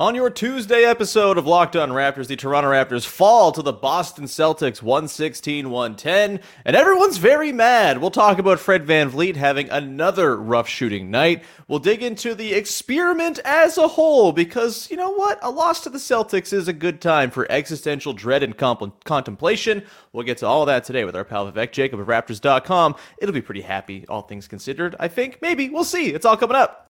On your Tuesday episode of Locked On Raptors, the Toronto Raptors fall to the Boston Celtics 116 110, and everyone's very mad. We'll talk about Fred Van VanVleet having another rough shooting night. We'll dig into the experiment as a whole because, you know what? A loss to the Celtics is a good time for existential dread and comp- contemplation. We'll get to all that today with our pal Vivek Jacob of Raptors.com. It'll be pretty happy, all things considered. I think. Maybe. We'll see. It's all coming up.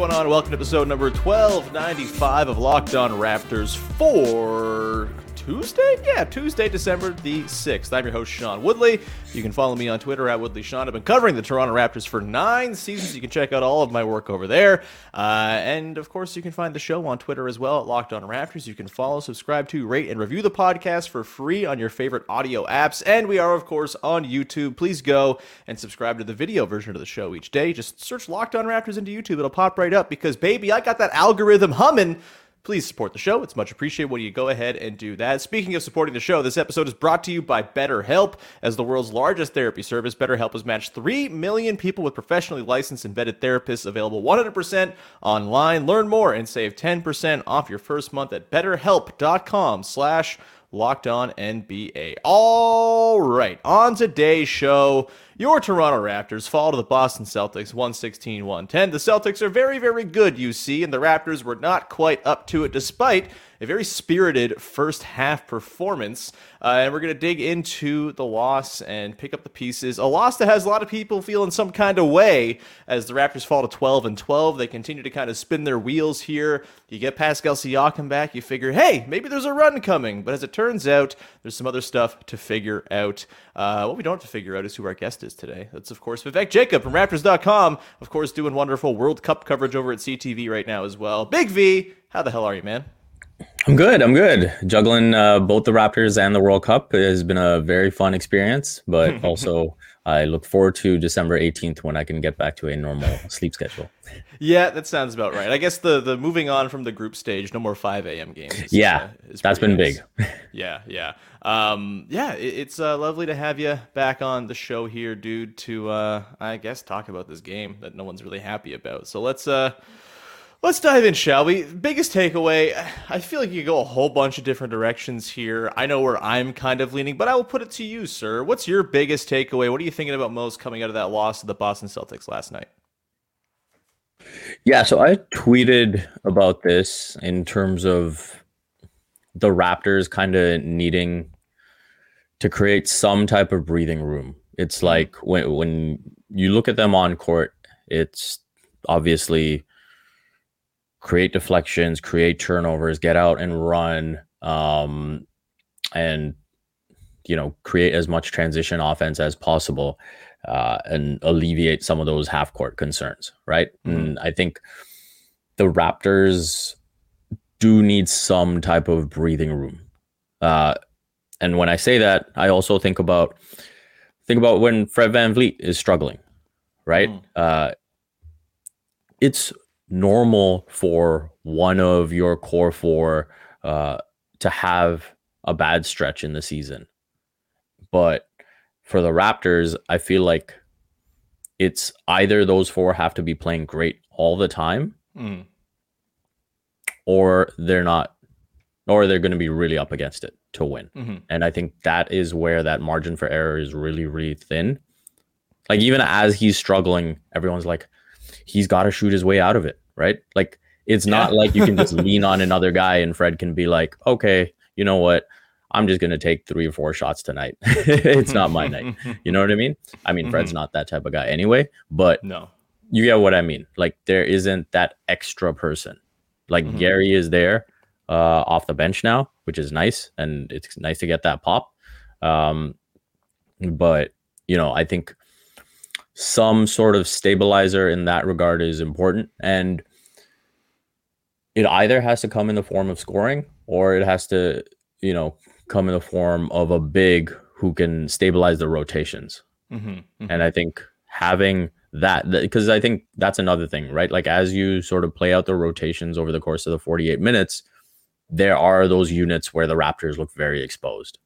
Going on? Welcome to episode number 1295 of Locked On Raptors for Tuesday? Yeah, Tuesday, December the 6th. I'm your host, Sean Woodley. You can follow me on Twitter at Woodley Sean. I've been covering the Toronto Raptors for nine seasons. You can check out all of my work over there. Uh, and of course, you can find the show on Twitter as well at Locked On Raptors. You can follow, subscribe to, rate, and review the podcast for free on your favorite audio apps. And we are, of course, on YouTube. Please go and subscribe to the video version of the show each day. Just search Locked On Raptors into YouTube. It'll pop right up because, baby, I got that algorithm humming. Please support the show. It's much appreciated when you go ahead and do that. Speaking of supporting the show, this episode is brought to you by BetterHelp. As the world's largest therapy service, BetterHelp has matched 3 million people with professionally licensed and vetted therapists available 100% online. Learn more and save 10% off your first month at betterhelp.com slash locked on NBA. All right, on today's show, your Toronto Raptors fall to the Boston Celtics 116 110. The Celtics are very, very good, you see, and the Raptors were not quite up to it despite a very spirited first half performance. Uh, and we're going to dig into the loss and pick up the pieces. A loss that has a lot of people feeling some kind of way as the Raptors fall to 12 and 12. They continue to kind of spin their wheels here. You get Pascal Siakam back, you figure, hey, maybe there's a run coming. But as it turns out, there's some other stuff to figure out. Uh, what we don't have to figure out is who our guest is today. That's, of course, Vivek Jacob from Raptors.com. Of course, doing wonderful World Cup coverage over at CTV right now as well. Big V, how the hell are you, man? I'm good. I'm good. Juggling uh, both the Raptors and the World Cup has been a very fun experience, but also I look forward to December 18th when I can get back to a normal sleep schedule. Yeah, that sounds about right. I guess the the moving on from the group stage, no more 5 a.m. games. Is, Yeah, uh, that's been nice. big. Yeah, yeah, um, yeah. It, it's uh, lovely to have you back on the show here, dude. To uh, I guess talk about this game that no one's really happy about. So let's uh, Let's dive in, shall we? Biggest takeaway. I feel like you go a whole bunch of different directions here. I know where I'm kind of leaning, but I will put it to you, sir. What's your biggest takeaway? What are you thinking about most coming out of that loss to the Boston Celtics last night? Yeah, so I tweeted about this in terms of the Raptors kind of needing to create some type of breathing room. It's like when when you look at them on court, it's obviously create deflections, create turnovers, get out and run, um, and you know create as much transition offense as possible, uh, and alleviate some of those half court concerns. Right, and I think the Raptors do need some type of breathing room. Uh, and when I say that, I also think about think about when Fred VanVleet is struggling, right? Uh, it's normal for one of your core four uh, to have a bad stretch in the season, but for the Raptors, I feel like it's either those four have to be playing great all the time, Mm. Or they're not, or they're going to be really up against it to win. Mhm. And I think that is where that margin for error is really, really thin. Like even as he's struggling, everyone's like, he's got to shoot his way out of it, right? Like it's not Yeah. like you can just lean on another guy and Fred can be like, okay, you know what? I'm just gonna take three or four shots tonight. it's not my night. You know what I mean? I mean, Fred's not that type of guy anyway, but No. you get what I mean. Like there isn't that extra person. Like Mhm. Gary is there uh, off the bench now, which is nice, and it's nice to get that pop. Um, but you know, I think some sort of stabilizer in that regard is important, and it either has to come in the form of scoring or it has to, you know, come in the form of a big who can stabilize the rotations. Mhm. Mhm. And I think having that, because I think that's another thing, right? Like as you sort of play out the rotations over the course of the 48 minutes, there are those units where the Raptors look very exposed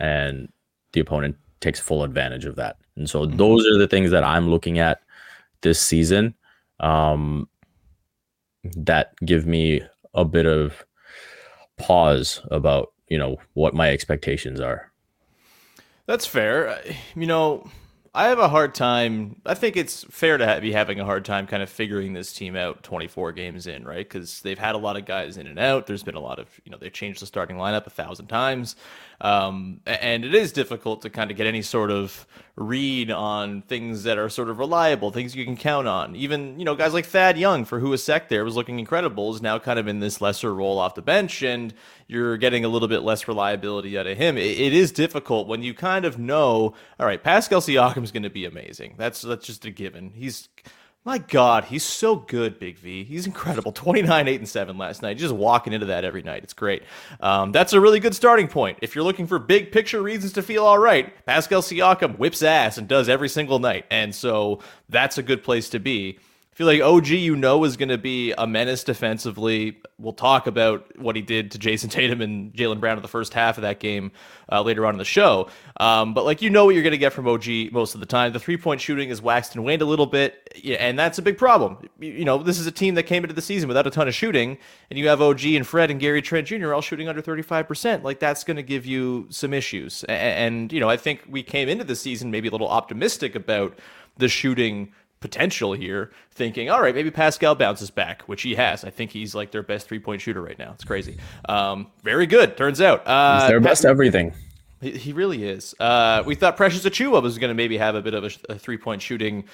and the opponent takes full advantage of that. And so those are the things that I'm looking at this season um, that give me a bit of pause about, you know, what my expectations are. That's fair. You know, I have a hard time. I think it's fair to be having a hard time kind of figuring this team out 24 games in, right? Because they've had a lot of guys in and out. There's been a lot of, you know, they've changed the starting lineup a thousand times. Um, and it is difficult to kind of get any sort of read on things that are sort of reliable, things you can count on. Even, you know, guys like Thad Young, for who a sec there was looking incredible, is now kind of in this lesser role off the bench, and you're getting a little bit less reliability out of him. It, it is difficult when you kind of know, all right, Pascal Siakam is going to be amazing. That's that's just a given. He's my God, he's so good, Big V. He's incredible. 29, 8, and 7 last night. Just walking into that every night. It's great. Um, that's a really good starting point. If you're looking for big picture reasons to feel all right, Pascal Siakam whips ass and does every single night. And so that's a good place to be. Feel like OG, you know, is going to be a menace defensively. We'll talk about what he did to Jayson Tatum and Jaylen Brown in the first half of that game uh, later on in the show. Um, but like you know what you're going to get from OG most of the time. The three point shooting is waxed and waned a little bit, and that's a big problem. You, know, this is a team that came into the season without a ton of shooting, and you have OG and Fred and Gary Trent Jr. all shooting under 35%. Like that's going to give you some issues. A- And, you know, I think we came into the season maybe a little optimistic about the shooting potential here, thinking, all right, maybe Pascal bounces back, which he has. I think he's like their best three point shooter right now. It's crazy. Um, very good, turns out. Uh, It's their Pat- best everything. he, he really is. Uh, we thought Precious Achiuwa was going to maybe have a bit of a, a three point shooting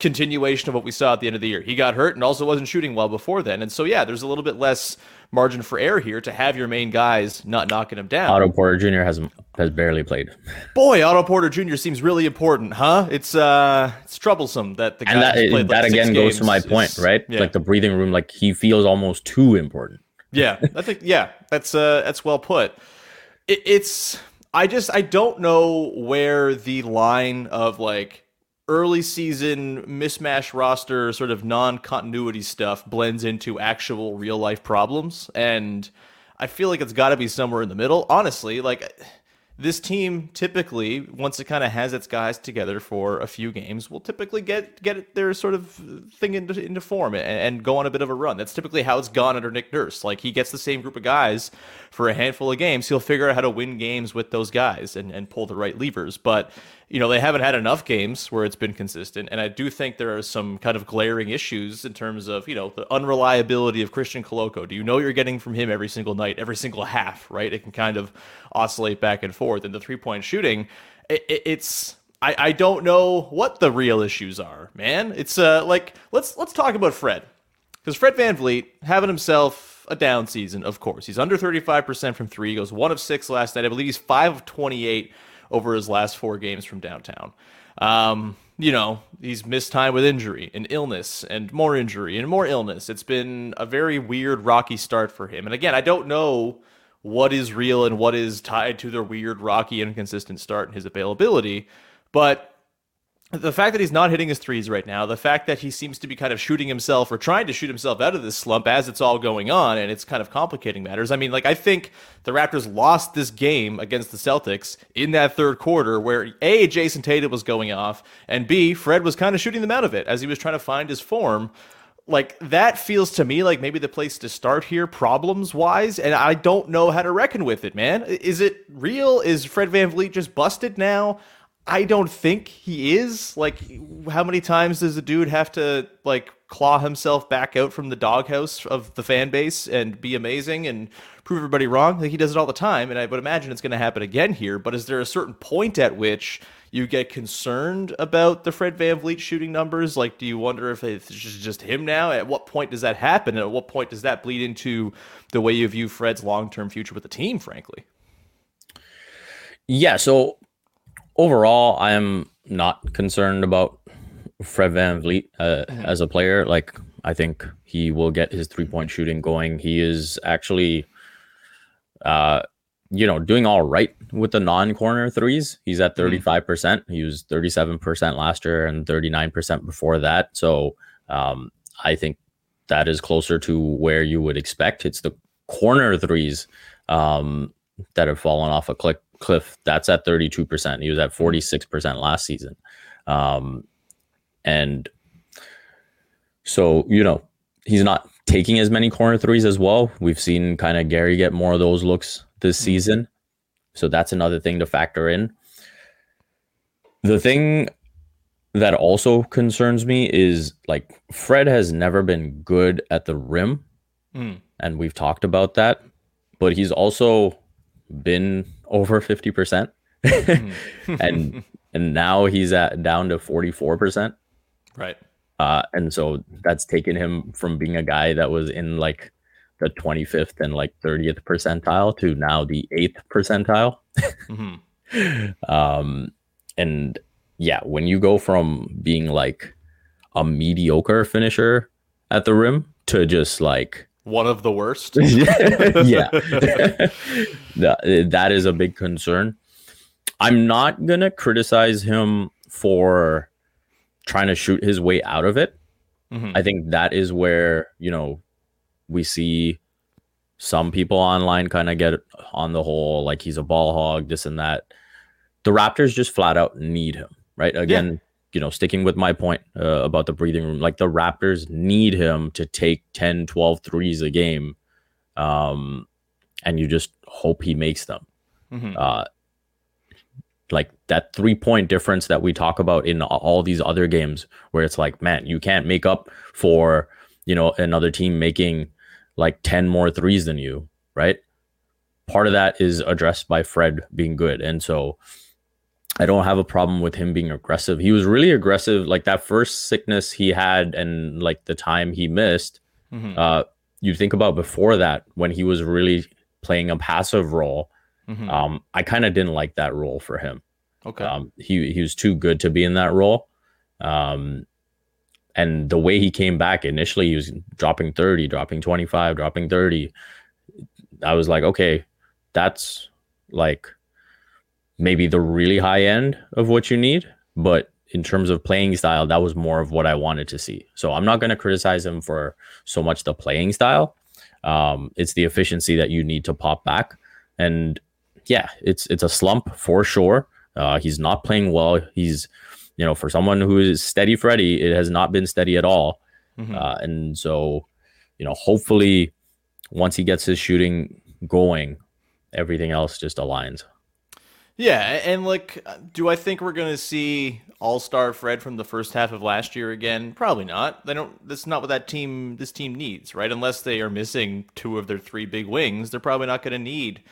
continuation of what we saw at the end of the year. He got hurt and also wasn't shooting well before then. And so, yeah, there's a little bit less margin for error here to have your main guys not knocking him down. Otto Porter Jr. has has barely played, Boy, Otto Porter Jr. seems really important, huh? It's uh, it's troublesome that the guy and that that like, six again goes to my point, is- right? Yeah. Like the breathing room, like he feels almost too important. Yeah, I think yeah, that's uh that's well put. It, it's I just I don't know where the line of like early season mismatch roster sort of non-continuity stuff blends into actual real life problems. And I feel like it's got to be somewhere in the middle. Honestly, like this team typically once it kind of has its guys together for a few games will typically get get their sort of thing into, into form and, and go on a bit of a run. That's typically how it's gone under nick nurse. Like he gets the same group of guys for a handful of games. He'll figure out how to win games with those guys and, and pull the right levers. But you know they haven't had enough games where it's been consistent and i do think there are some kind of glaring issues in terms of you know the unreliability of christian koloko do you know you're getting from him every single night every single half right it can kind of oscillate back and forth and the three point shooting it, it, it's I, I don't know what the real issues are, man. It's uh like let's let's talk about Fred. Because Fred VanVleet having himself a down season, of course. He's under 35% from three. He goes one of six last night. I believe he's five of 28 over his last four games from downtown. Um, you know, he's missed time with injury and illness and more injury and more illness. It's been a very weird, rocky start for him. And again, I don't know what is real and what is tied to the weird, rocky, inconsistent start and his availability. But the fact that he's not hitting his threes right now, the fact that he seems to be kind of shooting himself or trying to shoot himself out of this slump as it's all going on, and it's kind of complicating matters. I mean, like, I think the Raptors lost this game against the Celtics in that third quarter where A, Jayson Tatum was going off, and B, Fred was kind of shooting them out of it as he was trying to find his form. Like, that feels to me like maybe the place to start here, problems wise, and I don't know how to reckon with it, man. Is it real? Is Fred VanVleet just busted now? I don't think he is. Like, how many times does a dude have to like claw himself back out from the doghouse of the fan base and be amazing and prove everybody wrong? Like he does it all the time, and I would imagine it's going to happen again here. But is there a certain point at which you get concerned about the Fred VanVleet shooting numbers? Like, do you wonder if it's just him now? At what point does that happen? And at what point does that bleed into the way you view Fred's long term future with the team, frankly? Yeah. So overall, I am not concerned about Fred VanVleet uh, as a player. Like, I think he will get his three point shooting going. He is actually, uh, you know, doing all right with the non corner threes. He's at 35%. He was 37% last year and 39% before that. So um, I think that is closer to where you would expect. It's the corner threes um, that have fallen off a cliff cliff that's at 32% he was at 46% last season. Um, and so you know he's not taking as many corner threes as well. We've seen kind of gary get more of those looks this season. So that's another thing to factor in. The thing that also concerns me is like fred has never been good at the rim and we've talked about that but he's also been over 50% and and now he's at down to 44% Right. uh and so that's taken him from being a guy that was in like the 25th and like 30th percentile to now the 8th percentile. Um and yeah when you go from being like a mediocre finisher at the rim to just like One of the worst. yeah. That, that is a big concern. I'm not gonna criticize him for trying to shoot his way out of it. Mhm. i think that is where you know we see some people online kind of get on the whole like he's a ball hog this and that. The raptors just flat out need him right? Again you know sticking with my point uh, about the breathing room like the raptors need him to take 10 12 threes a game um and you just hope he makes them. Mhm. uh like that three point difference that we talk about in all these other games where it's like man you can't make up for you know another team making like 10 more threes than you right? Part of that is addressed by fred being good. And so i don't have a problem with him being aggressive he was really aggressive like that first sickness he had and like the time he missed Mhm. uh you think about before that when he was really playing a passive role Mhm. um i kind of didn't like that role for him Okay. um, he he was too good to be in that role. Um, and the way he came back initially, he was dropping 30, dropping 25, dropping 30. I was like, okay, that's like maybe the really high end of what you need. But in terms of playing style, that was more of what I wanted to see. So I'm not going to criticize him for so much the playing style. Um, it's the efficiency that you need to pop back. And yeah, it's it's a slump for sure. Uh, he's not playing well. He's, you know, for someone who is steady Freddy, it has not been steady at all. Uh, and so, you know, hopefully once he gets his shooting going, everything else just aligns. Yeah, and like, uh, do I think we're gonna see All Star Fred from the first half of last year again? Probably not. They don't. That's not what that team. This team needs, right? Unless they are missing two of their three big wings, they're probably not gonna need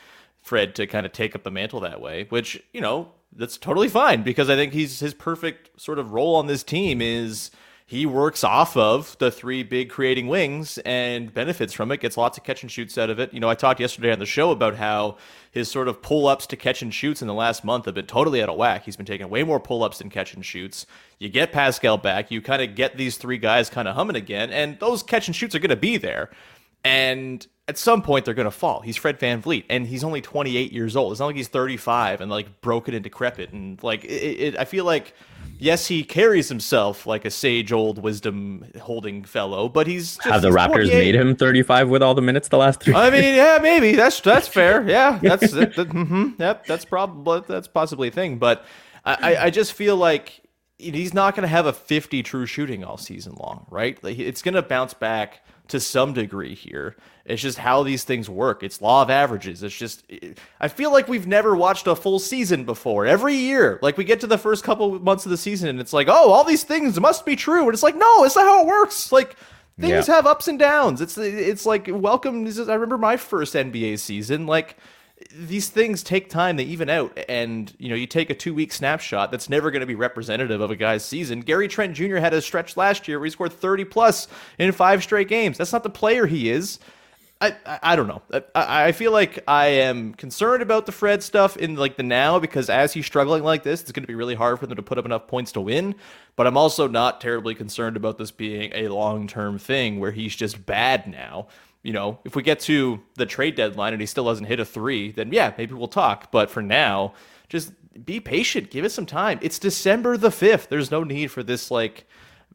Fred to kind of take up the mantle that way. Which you know, that's totally fine because I think he's his perfect sort of role on this team is he works off of the three big creating wings and benefits from it, gets lots of catch and shoots out of it. You know, I talked yesterday on the show about how his sort of pull ups to catch and shoots in the last month have been totally out of whack. He's been taking way more pull ups than catch and shoots. You get Pascal back, you kind of get these three guys kind of humming again, and those catch and shoots are going to be there. And at some point they're going to fall. He's Fred VanVleet, and he's only 28 years old. It's not like he's 35 and like broken and decrepit. And like, it, it, I feel like, yes, he carries himself like a sage old wisdom holding fellow, but he's just, Have the he's Raptors 28. made him 35 with all the minutes the last three? I mean, yeah, maybe that's that's fair. Yeah, that's that, that, mhm, yep, that's probably that's possibly a thing. But I, I- I just feel like he's not going to have a 50 true shooting all season long, right? Like, it's going to bounce back to some degree here. It's just how these things work. It's law of averages. It's just I feel like we've never watched a full season before. Every year, like we get to the first couple months of the season and it's like, "Oh, all these things must be true." And it's like, "No, it's not how it works." Like things Yeah. have ups and downs. It's it's like welcome. This is, I remember my first NBA season. Like these things take time. They even out, and you know you take a two week snapshot that's never going to be representative of a guy's season. Gary Trent Jr. had a stretch last year where he scored thirty plus in five straight games. That's not the player he is. I, I, I don't know. I, I feel like I am concerned about the Fred stuff in like the now because as he's struggling like this, it's going to be really hard for them to put up enough points to win. But I'm also not terribly concerned about this being a long term thing where he's just bad now. You know, if we get to the trade deadline and he still hasn't hit a three, then yeah, maybe we'll talk. But for now, just be patient. Give it some time. It's December the 5th. There's no need for this like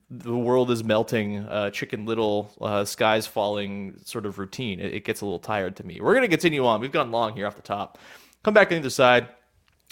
the world is melting, uh, chicken little, uh, skies falling sort of routine. It, it gets a little tired to me. We're going to continue on. We've gone long here off the top. Come back on the other side.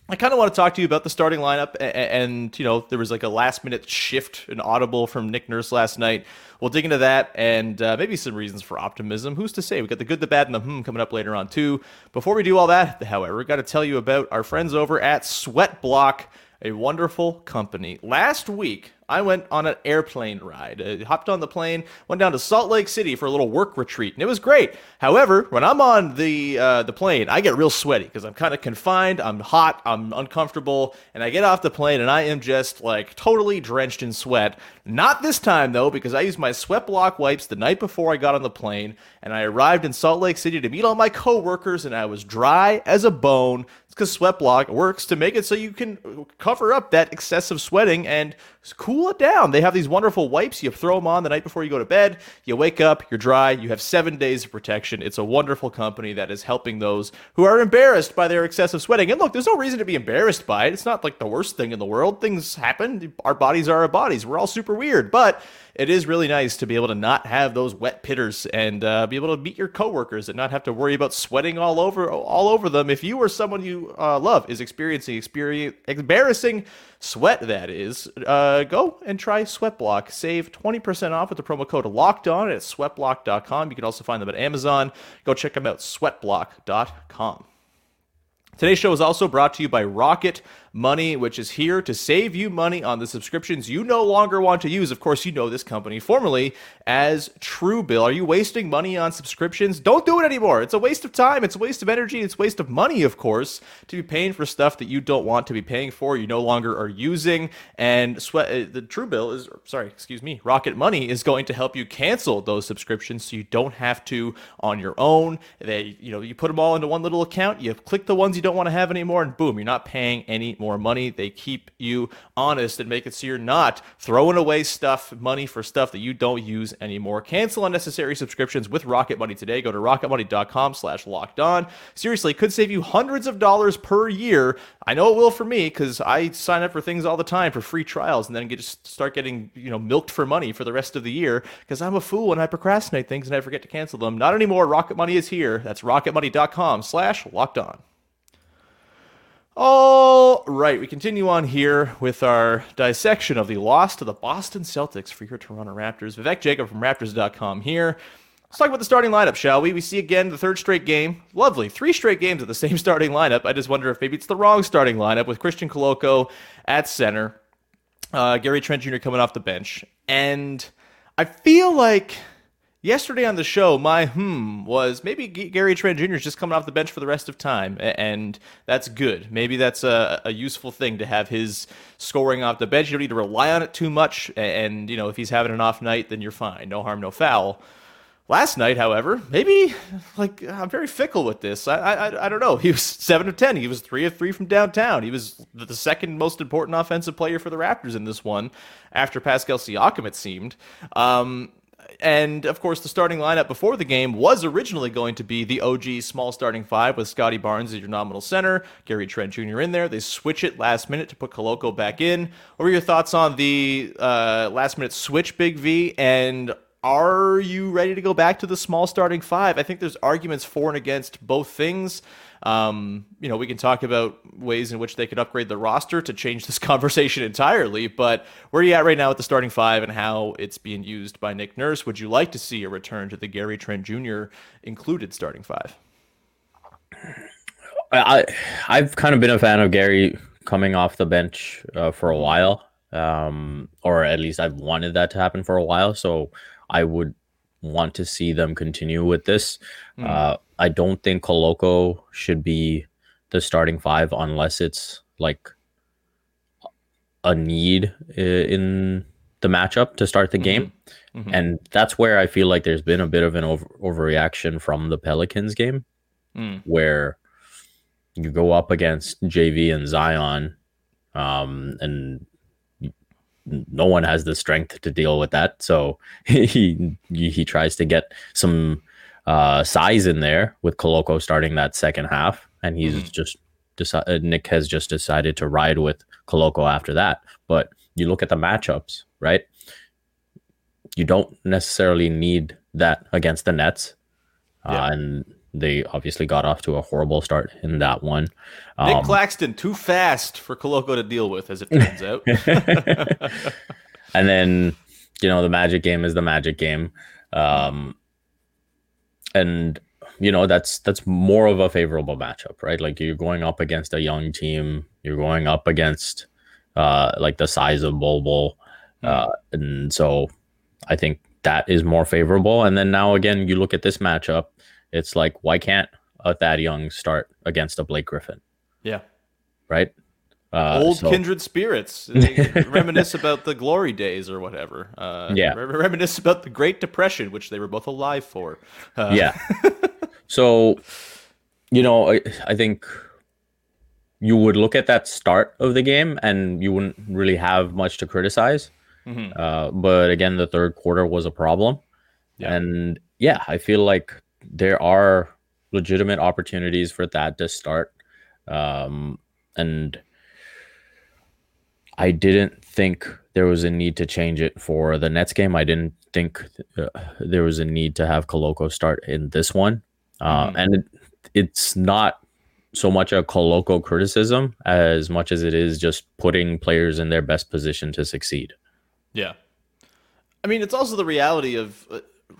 I kind of want to talk to you about the starting lineup, a- a- and you know there was like a last minute shift, an audible from Nick Nurse last night. We'll dig into that and uh, maybe some reasons for optimism. Who's to say? We got the good, the bad, and the hmm coming up later on too. Before we do all that, however, we got to tell you about our friends over at Sweat Block, a wonderful company. Last week, I went on an airplane ride. I hopped on the plane, went down to Salt Lake City for a little work retreat, and it was great. However, when I'm on the uh, the plane, I get real sweaty because I'm kind of confined. I'm hot. I'm uncomfortable, and I get off the plane and I am just like totally drenched in sweat. Not this time though, because I used my sweat block wipes the night before I got on the plane, and I arrived in Salt Lake City to meet all my coworkers, and I was dry as a bone because Sweat Block works to make it so you can cover up that excessive sweating and cool it down. They have these wonderful wipes. You throw them on the night before you go to bed. You wake up, you're dry. You have seven days of protection. It's a wonderful company that is helping those who are embarrassed by their excessive sweating. And look, there's no reason to be embarrassed by it. It's not like the worst thing in the world. Things happen. Our bodies are our bodies. We're all super weird, but it is really nice to be able to not have those wet pitters and uh, be able to meet your coworkers and not have to worry about sweating all over all over them. If you or someone you uh, love is experiencing experience, embarrassing sweat, that is, uh, go and try Sweatblock. Save 20% off with the promo code Locked On at sweatblock.com. You can also find them at Amazon. Go check them out, sweatblock.com. Today's show is also brought to you by Rocket Money, which is here to save you money on the subscriptions you no longer want to use. Of course, you know this company formerly as Truebill. Are you wasting money on subscriptions? Don't do it anymore. It's a waste of time. It's a waste of energy. It's waste of money, of course, to be paying for stuff that you don't want to be paying for. You no longer are using. And sweat uh, the Truebill is sorry, excuse me. Rocket Money is going to help you cancel those subscriptions so you don't have to on your own. They, you know, you put them all into one little account. You click the ones you don't want to have anymore, and boom, you're not paying any more money. They keep you honest and make it so you're not throwing away stuff, money for stuff that you don't use anymore. Cancel unnecessary subscriptions with Rocket Money today. Go to rocketmoney.com slash locked on. Seriously, could save you hundreds of dollars per year. I know it will for me because I sign up for things all the time for free trials and then get just start getting, you know, milked for money for the rest of the year because I'm a fool and I procrastinate things and I forget to cancel them. Not anymore. Rocket Money is here. That's rocketmoney.com slash locked on. All right, we continue on here with our dissection of the loss to the Boston Celtics for your Toronto Raptors. Vivek Jacob from Raptors.com here. Let's talk about the starting lineup, shall we? We see again the third straight game. Lovely. Three straight games of the same starting lineup. I just wonder if maybe it's the wrong starting lineup with Christian Koloko at center, uh, Gary Trent Jr. coming off the bench. And I feel like Yesterday on the show, my hmm was maybe Gary Trent Jr. is just coming off the bench for the rest of time, and that's good. Maybe that's a, a useful thing to have his scoring off the bench. You don't need to rely on it too much, and you know if he's having an off night, then you're fine. No harm, no foul. Last night, however, maybe like I'm very fickle with this. I, I I don't know. He was seven of ten. He was three of three from downtown. He was the second most important offensive player for the Raptors in this one, after Pascal Siakam. It seemed. Um, and of course, the starting lineup before the game was originally going to be the OG small starting five with Scotty Barnes as your nominal center, Gary Trent Jr. in there. They switch it last minute to put Koloko back in. What were your thoughts on the uh, last minute switch, Big V? And are you ready to go back to the small starting five? I think there's arguments for and against both things. Um, you know, we can talk about ways in which they could upgrade the roster to change this conversation entirely. But where are you at right now with the starting five and how it's being used by Nick Nurse? Would you like to see a return to the Gary Trent Jr. included starting five? I I've kind of been a fan of Gary coming off the bench uh, for a while, um, or at least I've wanted that to happen for a while. So I would want to see them continue with this. Mm. Uh, I don't think Koloko should be the starting five unless it's like a need in the matchup to start the game. Mhm. And that's where I feel like there's been a bit of an over- overreaction from the Pelicans game Mm. where you go up against JV and Zion, um, and no one has the strength to deal with that. So he he tries to get some uh, size in there with Koloko starting that second half, and he's just decided Nick has just decided to ride with Koloko after that. But you look at the matchups, right? You don't necessarily need that against the Nets, Yeah. uh, and they obviously got off to a horrible start in that one. Nic Um, Claxton, too fast for Koloko to deal with, as it turns out. and then you know the magic game is the magic game. Um and you know that's that's more of a favorable matchup right? Like you're going up against a young team. You're going up against uh like the size of Bol Bol uh and so i think that is more favorable. And then now again you look at this matchup it's like why can't a Thad Young start against a Blake Griffin yeah. right uh, Old so- kindred spirits. They reminisce about the glory days or whatever. Uh, Yeah. re- reminisce about the Great Depression, which they were both alive for. Uh, yeah. so, you know, I, I think you would look at that start of the game and you wouldn't really have much to criticize. Mhm. Uh, but again, the third quarter was a problem. Yeah. And yeah, I feel like there are legitimate opportunities for that to start. Um, and I didn't think there was a need to change it for the Nets game. I didn't think uh, there was a need to have Koloko start in this one. Uh, Mhm. And it, it's not so much a Koloko criticism as much as it is just putting players in their best position to succeed. Yeah. I mean, it's also the reality of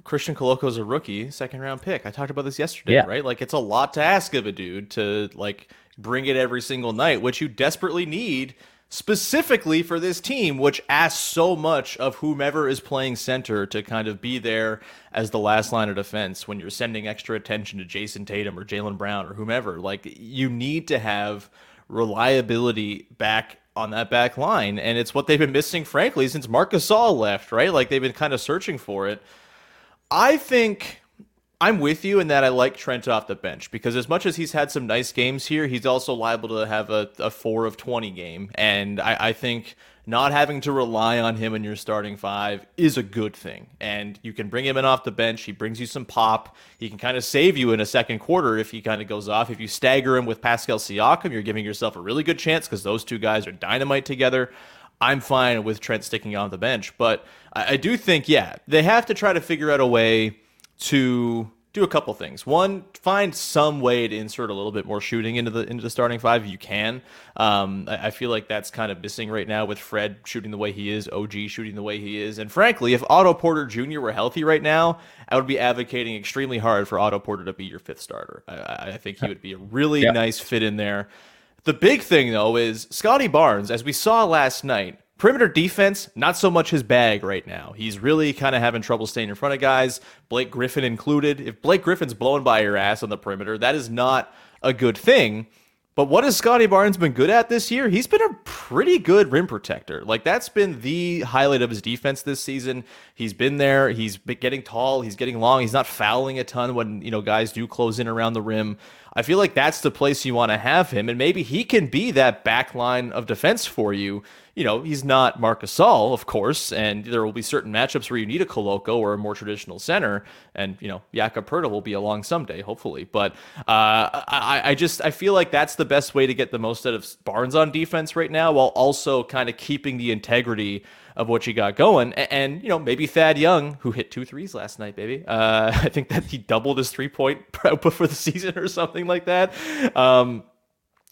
Christian Koloko's a rookie, second round pick. I talked about this yesterday, Yeah. right? Like, it's a lot to ask of a dude to like bring it every single night, which you desperately need specifically for this team, which asks so much of whomever is playing center to kind of be there as the last line of defense when you're sending extra attention to Jayson Tatum or Jaylen Brown or whomever. Like, you need to have reliability back on that back line. And it's what they've been missing, frankly, since Marc Gasol left, right? Like they've been kind of searching for it. I think I'm with you in that I like Trent off the bench because as much as he's had some nice games here, he's also liable to have a, a four of 20 game. And I, I think not having to rely on him in your starting five is a good thing. And you can bring him in off the bench. He brings you some pop. He can kind of save you in a second quarter if he kind of goes off. If you stagger him with Pascal Siakam, you're giving yourself a really good chance because those two guys are dynamite together. I'm fine with Trent sticking on the bench, but I, I do think, yeah, they have to try to figure out a way to do a couple things. One, find some way to insert a little bit more shooting into the into the starting five if you can. Um, I, I feel like that's kind of missing right now with Fred shooting the way he is, OG shooting the way he is, and frankly, if Otto Porter Jr. were healthy right now, I would be advocating extremely hard for Otto Porter to be your fifth starter. I- I, I think he would be a really Yeah. nice fit in there. The big thing though is Scotty Barnes, as we saw last night, perimeter defense, not so much his bag right now. He's really kind of having trouble staying in front of guys, Blake Griffin included. If Blake Griffin's blowing by your ass on the perimeter, that is not a good thing. But what has Scotty Barnes been good at this year? He's been a pretty good rim protector. Like that's been the highlight of his defense this season. He's been there. He's been getting tall. He's getting long. He's not fouling a ton when you know guys do close in around the rim. I feel like that's the place you want to have him, and maybe he can be that back line of defense for you. You know, he's not Marc Gasol, of course, and there will be certain matchups where you need a Koloko or a more traditional center, and you know, Jakob Poeltl will be along someday, hopefully. But uh, I, I just I feel like that's the best way to get the most out of Barnes on defense right now, while also kind of keeping the integrity of what you got going. And, and, you know, maybe Thad Young, who hit two threes last night, baby. Uh, I think that he doubled his three point output for the season or something like that. Um,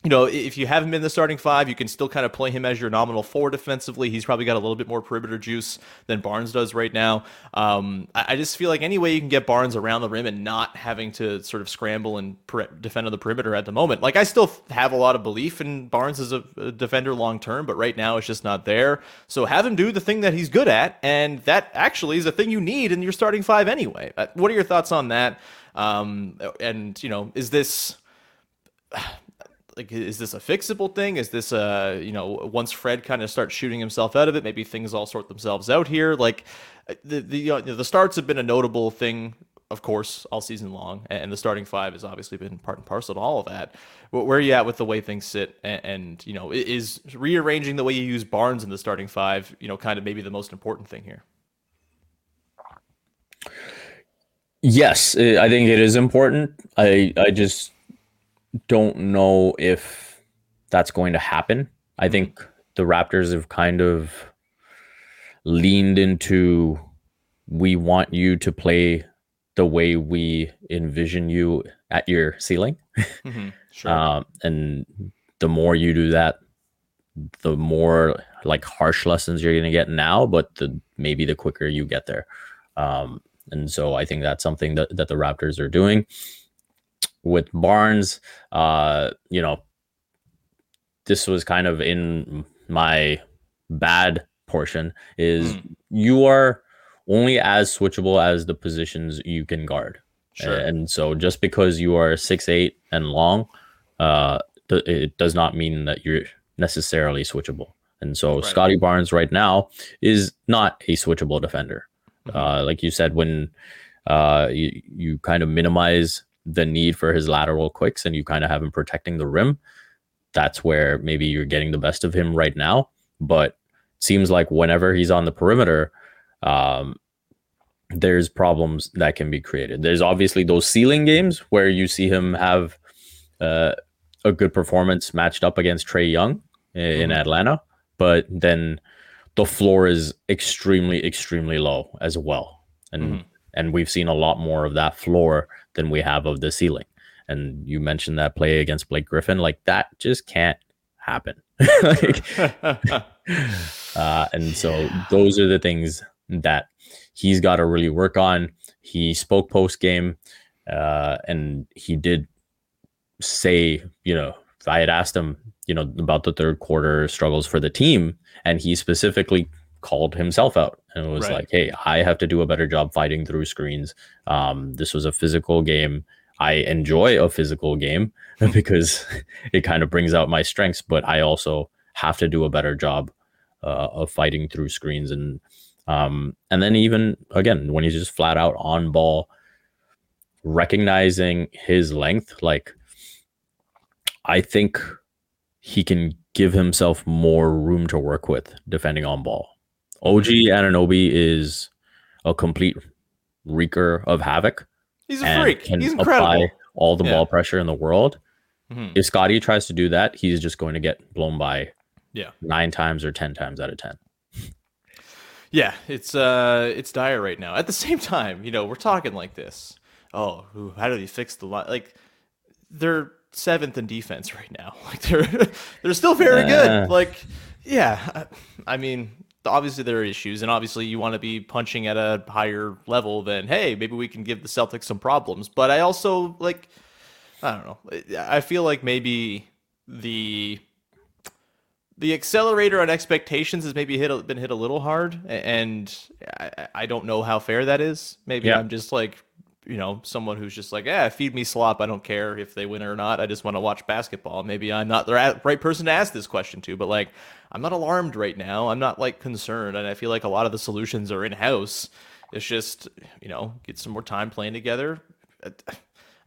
you know, if you have him in the starting five, you can still kind of play him as your nominal four defensively. He's probably got a little bit more perimeter juice than Barnes does right now. Um, I, just feel like any way you can get Barnes around the rim and not having to sort of scramble and defend on the perimeter at the moment. Like I still have a lot of belief in Barnes as a, a defender long term, but right now it's just not there. So have him do the thing that he's good at, and that actually is a thing you need in your starting five anyway. Uh, what are your thoughts on that? Um, and you know, is this like is this a fixable thing? Is this a you know once fred kind of starts shooting himself out of it maybe things all sort themselves out here? Like uh, the the you know, the starts have been a notable thing of course all season long and the starting five has obviously been part and parcel to all of that. Where are you at with the way things sit? And, and you know is rearranging the way you use barnes in the starting five you know kind of maybe the most important thing here? Yes i think it is important. I i just don't know if that's going to happen. I think the Raptors have kind of leaned into we want you to play the way we envision you at your ceiling. Mm-hmm, sure. um, and the more you do that, the more like harsh lessons you're going to get now, but the maybe the quicker you get there. Um, and so I think that's something that, that the Raptors are doing with Barnes, uh, you know, this was kind of in my bad portion is mm. you are only as switchable as the positions you can guard. Sure. And so just because you are six eight and long, uh, th- it does not mean that you're necessarily switchable. And so right. Scotty Barnes right now is not a switchable defender. Mm-hmm. Uh, like you said, when uh, you, you kind of minimize the need for his lateral quicks and you kind of have him protecting the rim, that's where maybe you're getting the best of him right now. But seems like whenever he's on the perimeter, um, there's problems that can be created. There's obviously those ceiling games where you see him have uh, a good performance matched up against Trae Young in, mm-hmm. Atlanta, but then the floor is extremely, extremely low as well. And mm-hmm. and we've seen a lot more of that floor than we have of the ceiling. And you mentioned that play against Blake Griffin, like that just can't happen. like, uh, and so those are the things that he's got to really work on. He spoke post game, uh, and he did say, you know, I had asked him, you know, about the third quarter struggles for the team, and he specifically called himself out and was right. like, "Hey, I have to do a better job fighting through screens. Um, this was a physical game. I enjoy a physical game because it kind of brings out my strengths, but I also have to do a better job uh, of fighting through screens and um, and then even again when he's just flat out on ball, recognizing his length, like I think he can give himself more room to work with defending on ball. OG Anunoby is a complete wreaker of havoc. He's a freak. He's incredible. all the yeah. ball pressure in the world. Mm-hmm. If Scotty tries to do that, he's just going to get blown by yeah nine times or ten times out of ten. Yeah, it's uh it's dire right now. At the same time, you know, we're talking like this. Oh, how do they fix the line? Like they're seventh in defense right now. Like they're they're still very uh, good. Like yeah, I mean, obviously there are issues, and obviously you want to be punching at a higher level than hey, maybe we can give the Celtics some problems. But I also like, I don't know. I feel like maybe the the accelerator on expectations has maybe hit been hit a little hard, and I, I don't know how fair that is. Maybe Yeah. I'm just like, you know, someone who's just like, yeah, feed me slop. I don't care if they win or not. I just want to watch basketball. Maybe I'm not the right person to ask this question to, but like, I'm not alarmed right now. I'm not like concerned, and I feel like a lot of the solutions are in house. It's just, you know, get some more time playing together.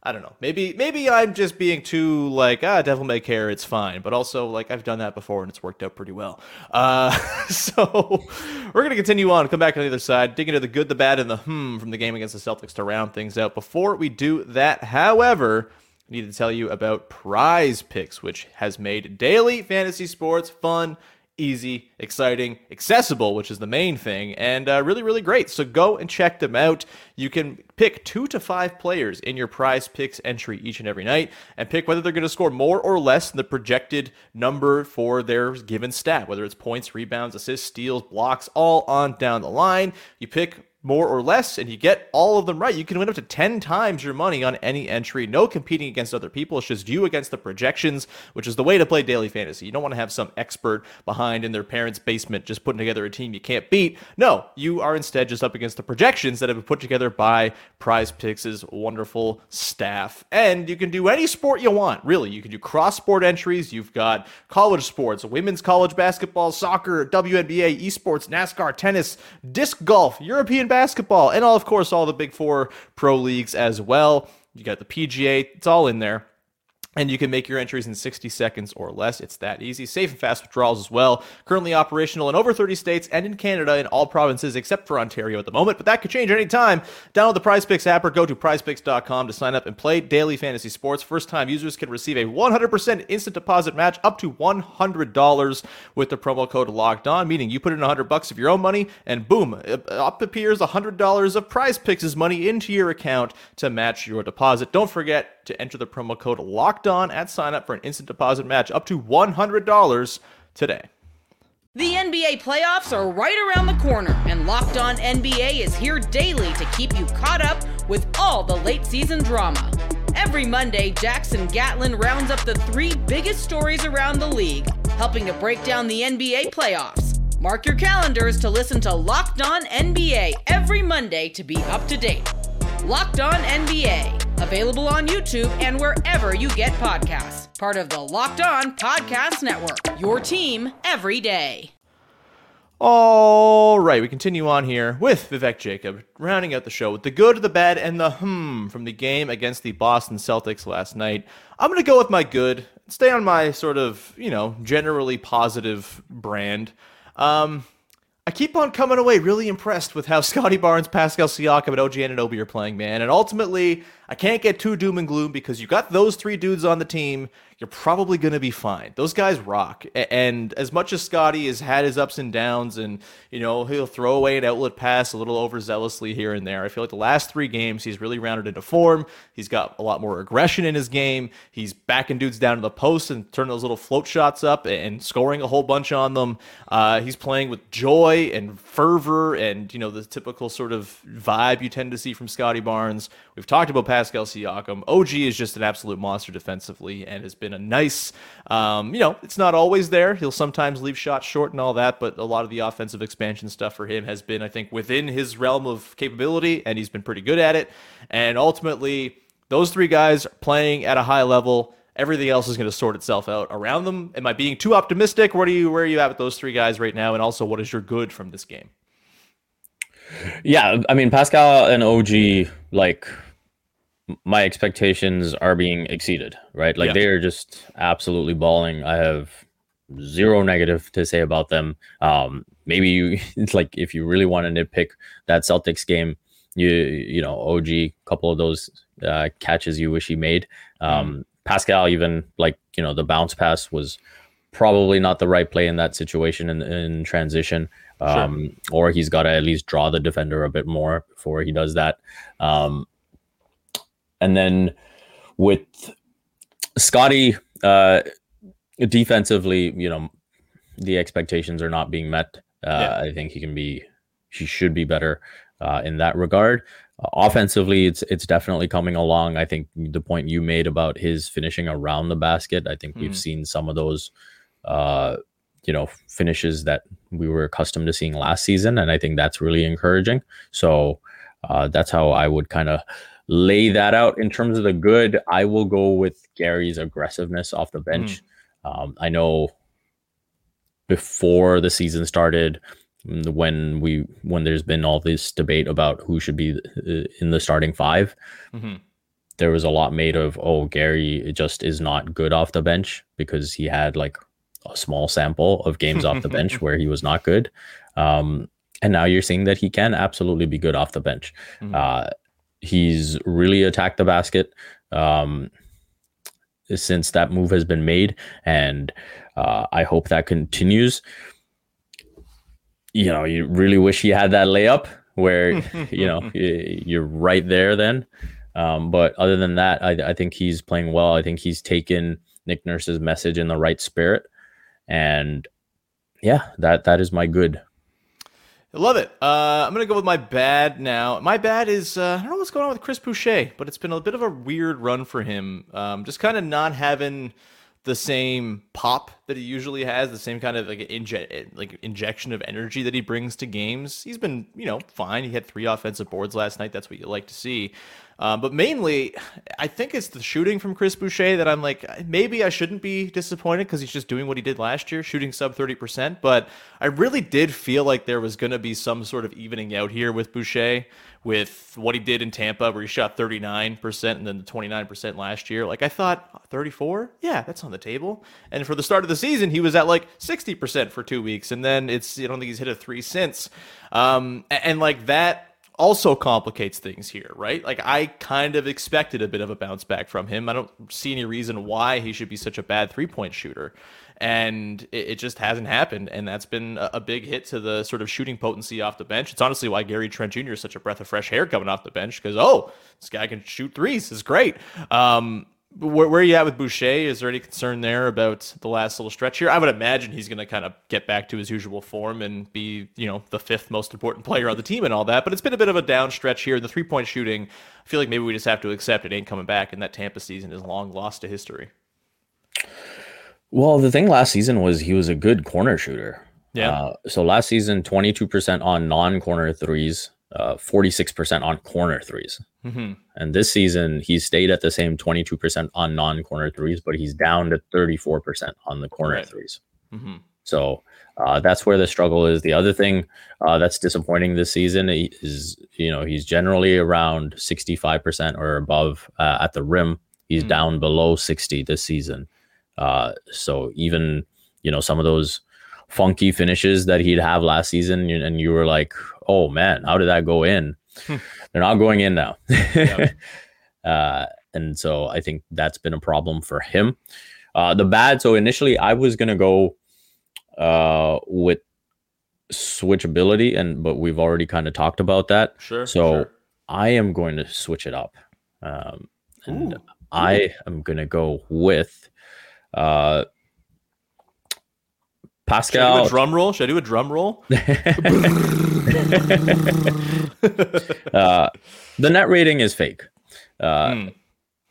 I don't know. Maybe maybe I'm just being too like ah devil may care. It's fine, but also like I've done that before and it's worked out pretty well. Uh, so we're gonna continue on. Come back on the other side, dig into the good, the bad, and the hmm from the game against the Celtics to round things out. Before we do that, however. I need to tell you about PrizePicks, which has made daily fantasy sports fun, easy, exciting, accessible, which is the main thing, and uh, really, really great. So go and check them out. You can pick two to five players in your PrizePicks entry each and every night and pick whether they're going to score more or less than the projected number for their given stat, whether it's points, rebounds, assists, steals, blocks, all on down the line. You pick more or less, and you get all of them right, you can win up to 10 times your money on any entry. No competing against other people. It's just you against the projections, which is the way to play daily fantasy. You don't want to have some expert behind in their parents' basement just putting together a team you can't beat. No, you are instead just up against the projections that have been put together by PrizePicks' wonderful staff. And you can do any sport you want, really. You can do cross sport entries. You've got college sports, women's college basketball, soccer, WNBA, esports, NASCAR, tennis, disc golf, European basketball, and all, of course, all the big four pro leagues as well. You got the PGA, it's all in there. And you can make your entries in 60 seconds or less. It's that easy. Safe and fast withdrawals as well. Currently operational in over 30 states and in Canada in all provinces except for Ontario at the moment, but that could change anytime. Download the PrizePicks app or go to prizepicks.com to sign up and play daily fantasy sports. First time users can receive a 100% instant deposit match up to $100 with the promo code locked on, meaning you put in 100 bucks of your own money and boom, up appears $100 of PrizePicks' money into your account to match your deposit. Don't forget to enter the promo code locked on at sign up for an instant deposit match up to $100 today. The NBA playoffs are right around the corner, and Locked On NBA is here daily to keep you caught up with all the late season drama. Every Monday, Jackson Gatlin rounds up the three biggest stories around the league, helping to break down the NBA playoffs. Mark your calendars to listen to Locked On NBA every Monday to be up to date. Locked On NBA, available on YouTube and wherever you get podcasts. Part of the Locked On Podcast Network, your team every day. All right, we continue on here with Vivek Jacob, rounding out the show with the good, the bad, and the hmm from the game against the Boston Celtics last night. I'm going to go with my good, stay on my sort of, you know, generally positive brand. Um, I keep on coming away really impressed with how Scottie Barnes, Pascal Siakam, and OG Anunoby are playing, man. And ultimately, I can't get too doom and gloom because you got those three dudes on the team. You're probably going to be fine. Those guys rock. And as much as Scottie has had his ups and downs, and you know he'll throw away an outlet pass a little overzealously here and there, I feel like the last three games he's really rounded into form. He's got a lot more aggression in his game. He's backing dudes down to the post and turning those little float shots up and scoring a whole bunch on them. Uh, he's playing with joy and fervor and you know the typical sort of vibe you tend to see from Scottie Barnes. We've talked about Pascal Siakam. OG is just an absolute monster defensively and has been a nice, um, you know, it's not always there. He'll sometimes leave shots short and all that, but a lot of the offensive expansion stuff for him has been, I think, within his realm of capability, and he's been pretty good at it. And ultimately, those three guys playing at a high level. Everything else is going to sort itself out around them. Am I being too optimistic? Where do you where are you at with those three guys right now? And also, what is your good from this game? Yeah, I mean Pascal and OG, like my expectations are being exceeded, right? Like Yeah. they are just absolutely balling. I have zero negative to say about them. Um, maybe you it's like if you really want to nitpick that Celtics game, you you know OG, couple of those uh, catches you wish he made. Um, Pascal even like you know the bounce pass was probably not the right play in that situation in, in transition. Um, or he's got to at least draw the defender a bit more before he does that. Um, and then with Scottie, uh, defensively, you know, the expectations are not being met. Uh, Yeah. I think he can be, he should be better uh, in that regard. Uh, offensively, it's it's definitely coming along. I think the point you made about his finishing around the basket, I think Mhm. we've seen some of those uh, you know, finishes that we were accustomed to seeing last season. And I think that's really encouraging. So uh, that's how I would kind of lay that out. In terms of the good, I will go with Gary's aggressiveness off the bench. Um, I know before the season started, when we when there's been all this debate about who should be uh, in the starting 5 Mhm. there was a lot made of oh Gary just is not good off the bench because he had like a small sample of games off the bench where he was not good. Um, and now you're seeing that he can absolutely be good off the bench. Mhm. Uh, he's really attacked the basket um, since that move has been made, and uh, I hope that continues. You know, you really wish he had that layup where you know you're right there then. Um, but other than that, I, I think he's playing well. I think he's taken Nick Nurse's message in the right spirit, and yeah, that that is my good. I love it. Uh, I'm gonna go with my bad now. My bad is uh, I don't know what's going on with Chris Boucher, but it's been a bit of a weird run for him. Um, just kind of not having the same pop that he usually has, the same kind of like inje- like injection of energy that he brings to games. He's been you know fine. He had three offensive boards last night. That's what you like to see. Um, but mainly, I think it's the shooting from Chris Boucher that I'm like, maybe I shouldn't be disappointed because he's just doing what he did last year, shooting sub 30%. But I really did feel like there was going to be some sort of evening out here with Boucher with what he did in Tampa, where he shot 39% and then the 29% last year. Like, I thought 34? Yeah, that's on the table. And for the start of the season, he was at like 60% for two weeks. And then it's, I don't think he's hit a three since. Um, a- and like that also complicates things here, right? Like I kind of expected a bit of a bounce back from him. I don't see any reason why he should be such a bad three point shooter. And it, it just hasn't happened. And that's been a, a big hit to the sort of shooting potency off the bench. It's honestly why Gary Trent Jr. is such a breath of fresh air coming off the bench because, oh, this guy can shoot threes. It's great. Um, where, where are you at with Boucher? Is there any concern there about the last little stretch here? I would imagine he's going to kind of get back to his usual form and be, you know, the fifth most important player on the team and all that. But it's been a bit of a down stretch here. The three point shooting, I feel like maybe we just have to accept it ain't coming back, and that Tampa season is long lost to history. Well, the thing last season was he was a good corner shooter. Yeah. Uh, so last season, 22% on non corner threes, uh, 46% on corner threes. Mm-hmm. And this season, he stayed at the same 22% on non corner threes, but he's down to 34% on the corner Right. threes. Mm-hmm. So uh, that's where the struggle is. The other thing uh, that's disappointing this season is, you know, he's generally around 65% or above uh, at the rim. He's Mm. down below 60 this season. Uh, so even, you know, some of those funky finishes that he'd have last season, and you were like, oh man, how did that go in? Hmm. They're not going in now. Yep. uh, and so I think that's been a problem for him. Uh, the bad, so initially I was going to go uh, with switchability, and but we've already kind of talked about that. Sure. So sure. I am going to switch it up. Um, and Ooh. I am going to go with uh, Should I do Pascal. a drum roll? Should I do a drum roll? uh, the net rating is fake. Uh, Hmm.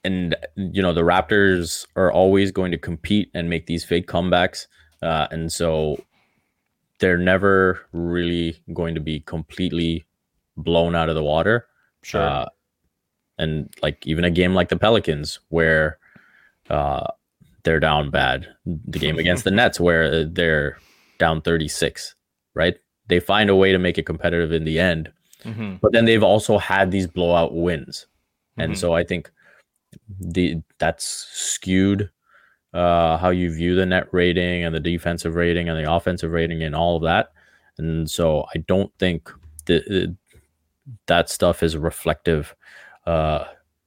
And, you know, the Raptors are always going to compete and make these fake comebacks. Uh, and so they're never really going to be completely blown out of the water. Sure. Uh, and like even a game like the Pelicans, where uh, they're down bad, the game against the Nets, where they're down 36, right? They find a way to make it competitive in the end, mm-hmm. but then they've also had these blowout wins. And Mhm. so I think the that's skewed uh, how you view the net rating and the defensive rating and the offensive rating and all of that. And so I don't think that that stuff is reflective uh,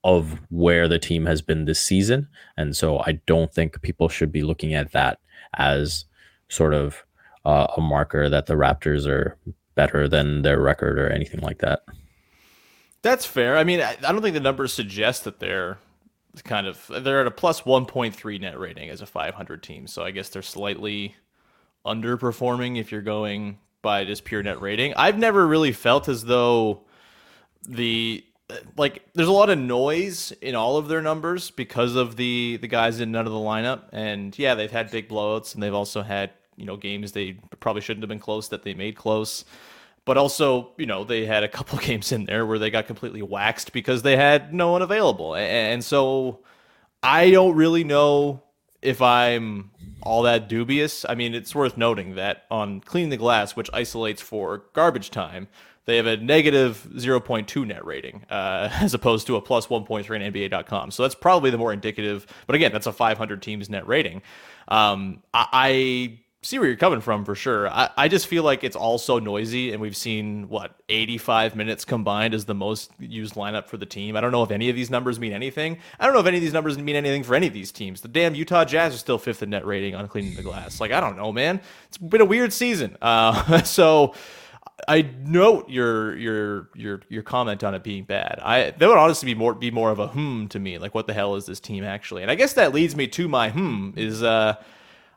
of where the team has been this season. And so I don't think people should be looking at that as sort of uh, a marker that the Raptors are better than their record or anything like that. That's fair. I mean, I, I don't think the numbers suggest that they're kind of they're at a plus 1.3 net rating as a 500 team. So I guess they're slightly underperforming if you're going by just pure net rating. I've never really felt as though the like there's a lot of noise in all of their numbers because of the the guys in and out of the lineup and yeah they've had big blowouts and they've also had you know games they probably shouldn't have been close that they made close. But also, you know, they had a couple games in there where they got completely waxed because they had no one available. And so I don't really know if I'm all that dubious. I mean, it's worth noting that on Cleaning the Glass, which isolates for garbage time, they have a negative 0.2 net rating uh, as opposed to a plus 1.3 in NBA.com. So that's probably the more indicative. But again, that's a 500 teams net rating. Um, I, I see where you're coming from for sure. I, I just feel like it's all so noisy, and we've seen what 85 minutes combined is the most used lineup for the team. I don't know if any of these numbers mean anything. I don't know if any of these numbers mean anything for any of these teams. The damn Utah Jazz are still fifth in net rating on cleaning the glass. Like I don't know, man. It's been a weird season. Uh, so. I note your your your your comment on it being bad. I that would honestly be more be more of a hmm to me. Like what the hell is this team actually? And I guess that leads me to my hmm is uh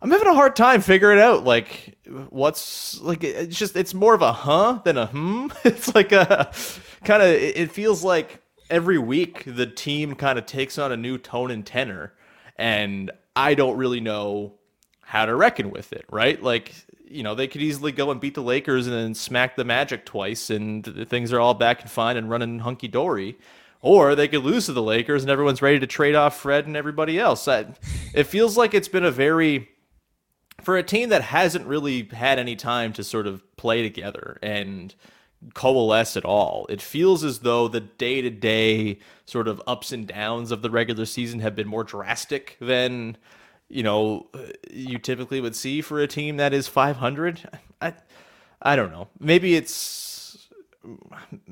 I'm having a hard time figuring out like what's like it's just it's more of a huh than a hmm. It's like a kind of it feels like every week the team kind of takes on a new tone and tenor and I don't really know how to reckon with it, right? Like you know, they could easily go and beat the Lakers and then smack the Magic twice and things are all back and fine and running hunky dory. Or they could lose to the Lakers and everyone's ready to trade off Fred and everybody else. I, it feels like it's been a very for a team that hasn't really had any time to sort of play together and coalesce at all. It feels as though the day to day sort of ups and downs of the regular season have been more drastic than you know you typically would see for a team that is 500. I I don't know. Maybe it's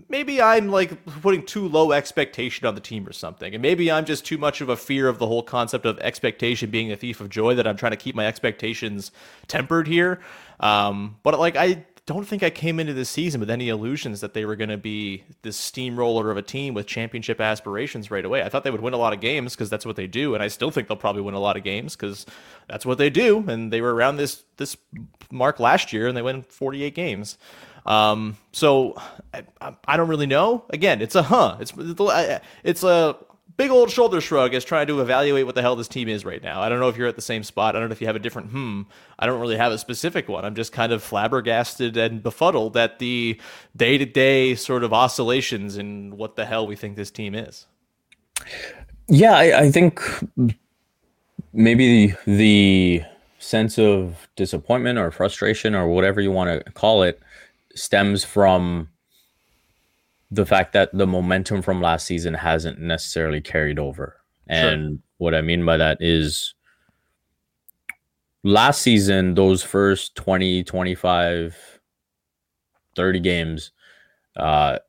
maybe I'm like putting too low expectation on the team or something. And maybe I'm just too much of a fear of the whole concept of expectation being a thief of joy that I'm trying to keep my expectations tempered here. Um, but like I don't think I came into this season with any illusions that they were going to be this steamroller of a team with championship aspirations right away. I thought they would win a lot of games because that's what they do, and I still think they'll probably win a lot of games because that's what they do. And they were around this this mark last year, and they win 48 games. Um, so I, I don't really know. Again, it's a huh. It's it's a big old shoulder shrug as trying to evaluate what the hell this team is right now. I don't know if you're at the same spot. I don't know if you have a different hmm. I don't really have a specific one. I'm just kind of flabbergasted and befuddled at the day to day sort of oscillations in what the hell we think this team is. Yeah, I, I think maybe the, the sense of disappointment or frustration or whatever you want to call it stems from the fact that the momentum from last season hasn't necessarily carried over. And what I mean by that is last season, those first 20, 25, 30 games, uh,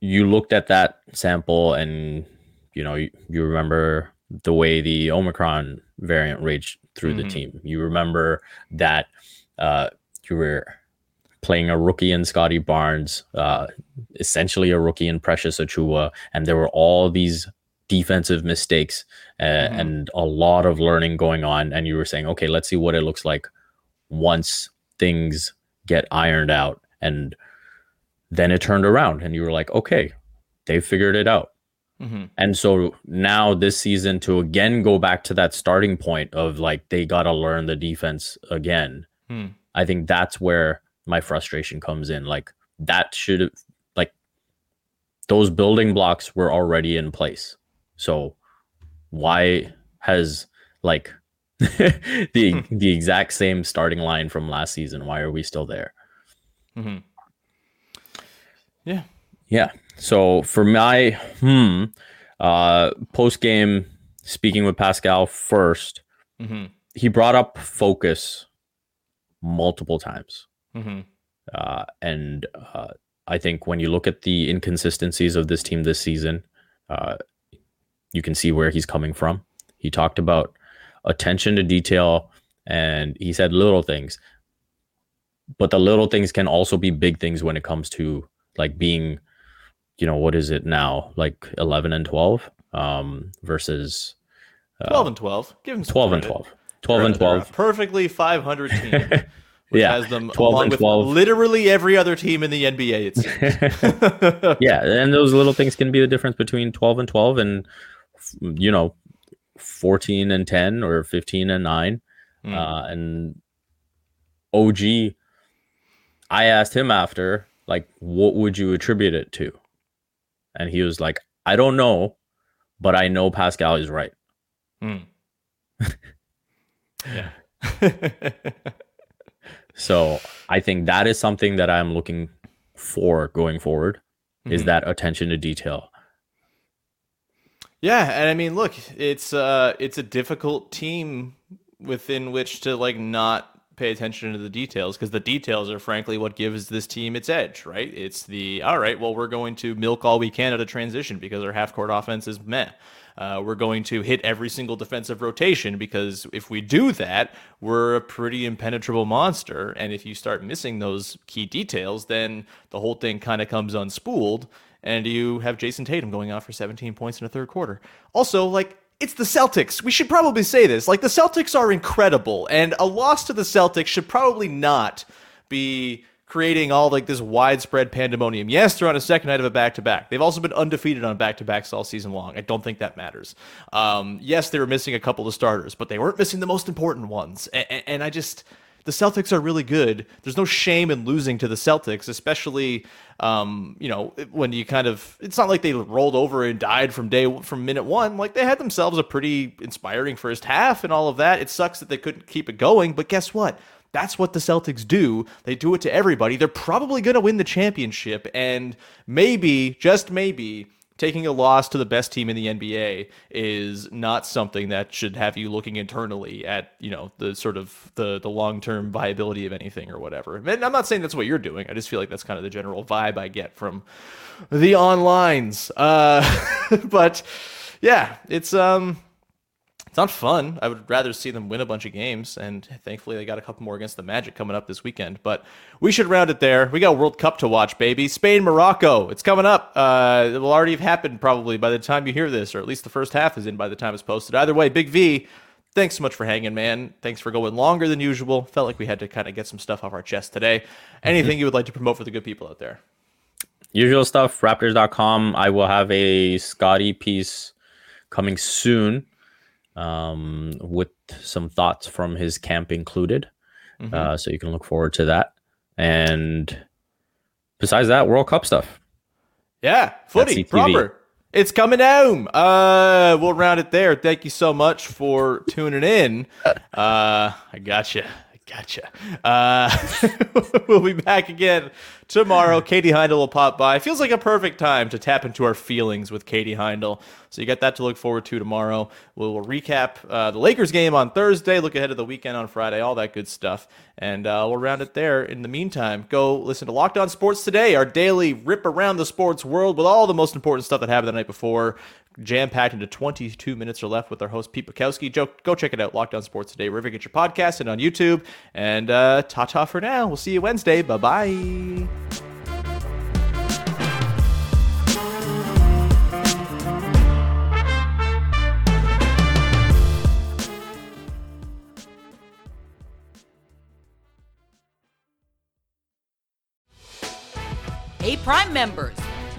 you looked at that sample and, you know, you, you remember the way the Omicron variant raged through Mhm. the team. You remember that uh, you were playing a rookie in Scottie Barnes, uh, essentially a rookie in Precious Achiuwa, and there were all these defensive mistakes uh, Mhm. and a lot of learning going on. And you were saying, okay, let's see what it looks like once things get ironed out. And then it turned around, and you were like, okay, they figured it out. Mm-hmm. And so now this season to again go back to that starting point of like they got to learn the defense again. Hmm. I think that's where my frustration comes in. Like that should have like those building blocks were already in place. So why has like the the exact same starting line from last season? Why are we still there? Mm-hmm. Yeah. Yeah. So for my hmm, uh, post game speaking with Pascal first, Mm-hmm. he brought up focus multiple times, Mm-hmm. uh, and uh, I think when you look at the inconsistencies of this team this season, uh, you can see where he's coming from. He talked about attention to detail, and he said little things, but the little things can also be big things when it comes to like being you know what is it now like 11 and 12 um versus uh, 12 and 12. Give him some 12 and 12 12 and They're a 12 perfectly 500 team. Yeah, has them 12 along and with 12. literally every other team in the NBA. It seems. yeah and those little things can be the difference between 12 and 12 and you know 14 and 10 or 15 and 9 Mm. uh and OG, I asked him after, like, what would you attribute it to? And he was like, I don't know, but I know Pascal is right. yeah. So I think that is something that I'm looking for going forward is that attention to detail. Yeah, and I mean, look, it's uh, it's a difficult team within which to like not pay attention to the details because the details are frankly what gives this team its edge, right? It's the all right, well, we're going to milk all we can out of transition because our half court offense is meh. Uh, we're going to hit every single defensive rotation because if we do that, we're a pretty impenetrable monster. And if you start missing those key details, then the whole thing kind of comes unspooled. And you have Jayson Tatum going off for 17 points in a third quarter. Also, like, it's the Celtics. We should probably say this. Like, the Celtics are incredible, and a loss to the Celtics should probably not be creating all like this widespread pandemonium. Yes, they're on a second night of a back to back. They've also been undefeated on back to backs all season long. I don't think that matters. Um, yes, they were missing a couple of starters, but they weren't missing the most important ones. And, and I just. The Celtics are really good. There's no shame in losing to the Celtics, especially, um, you know, when you kind of. It's not like they rolled over and died from day from minute one. Like they had themselves a pretty inspiring first half and all of that. It sucks that they couldn't keep it going, but guess what? That's what the Celtics do. They do it to everybody. They're probably going to win the championship. And maybe, just maybe, taking a loss to the best team in the NBA is not something that should have you looking internally at, you know, the sort of the, the long-term viability of anything or whatever. And I'm not saying that's what you're doing. I just feel like that's kind of the general vibe I get from the onlines. Uh, but yeah, it's, um, it's not fun. I would rather see them win a bunch of games, and thankfully they got a couple more against the Magic coming up this weekend. But we should round it there. We got World Cup to watch, baby. Spain, Morocco. It's coming up. Uh, it will already have happened probably by the time you hear this, or at least the first half is in by the time it's posted. Either way, Big V. Thanks so much for hanging, man. Thanks for going longer than usual. Felt like we had to kind of get some stuff off our chest today. Anything you would like to promote for the good people out there? Usual stuff, raptors.com. I will have a Scottie piece coming soon um, with some thoughts from his camp included. Uh, so you can look forward to that. And besides that, World Cup stuff. Yeah, footy proper. It's coming home. Uh, we'll round it there. Thank you so much for tuning in. Uh, I gotcha. I gotcha. Uh, we'll be back again tomorrow. Katie Heindl will pop by. Feels like a perfect time to tap into our feelings with Katie Heindl. So you got that to look forward to tomorrow. We'll, we'll recap uh, the Lakers game on Thursday, look ahead to the weekend on Friday, all that good stuff. And uh, we'll round it there. In the meantime, go listen to Locked On Sports Today, our daily rip around the sports world with all the most important stuff that happened the night before. Jam packed into 22 minutes or left with our host, Pete Bukowski. Joe, go check it out, Locked On Sports Today, wherever you get your podcast and on YouTube. And uh, ta ta for now. We'll see you Wednesday. Bye bye. Hey, Prime members,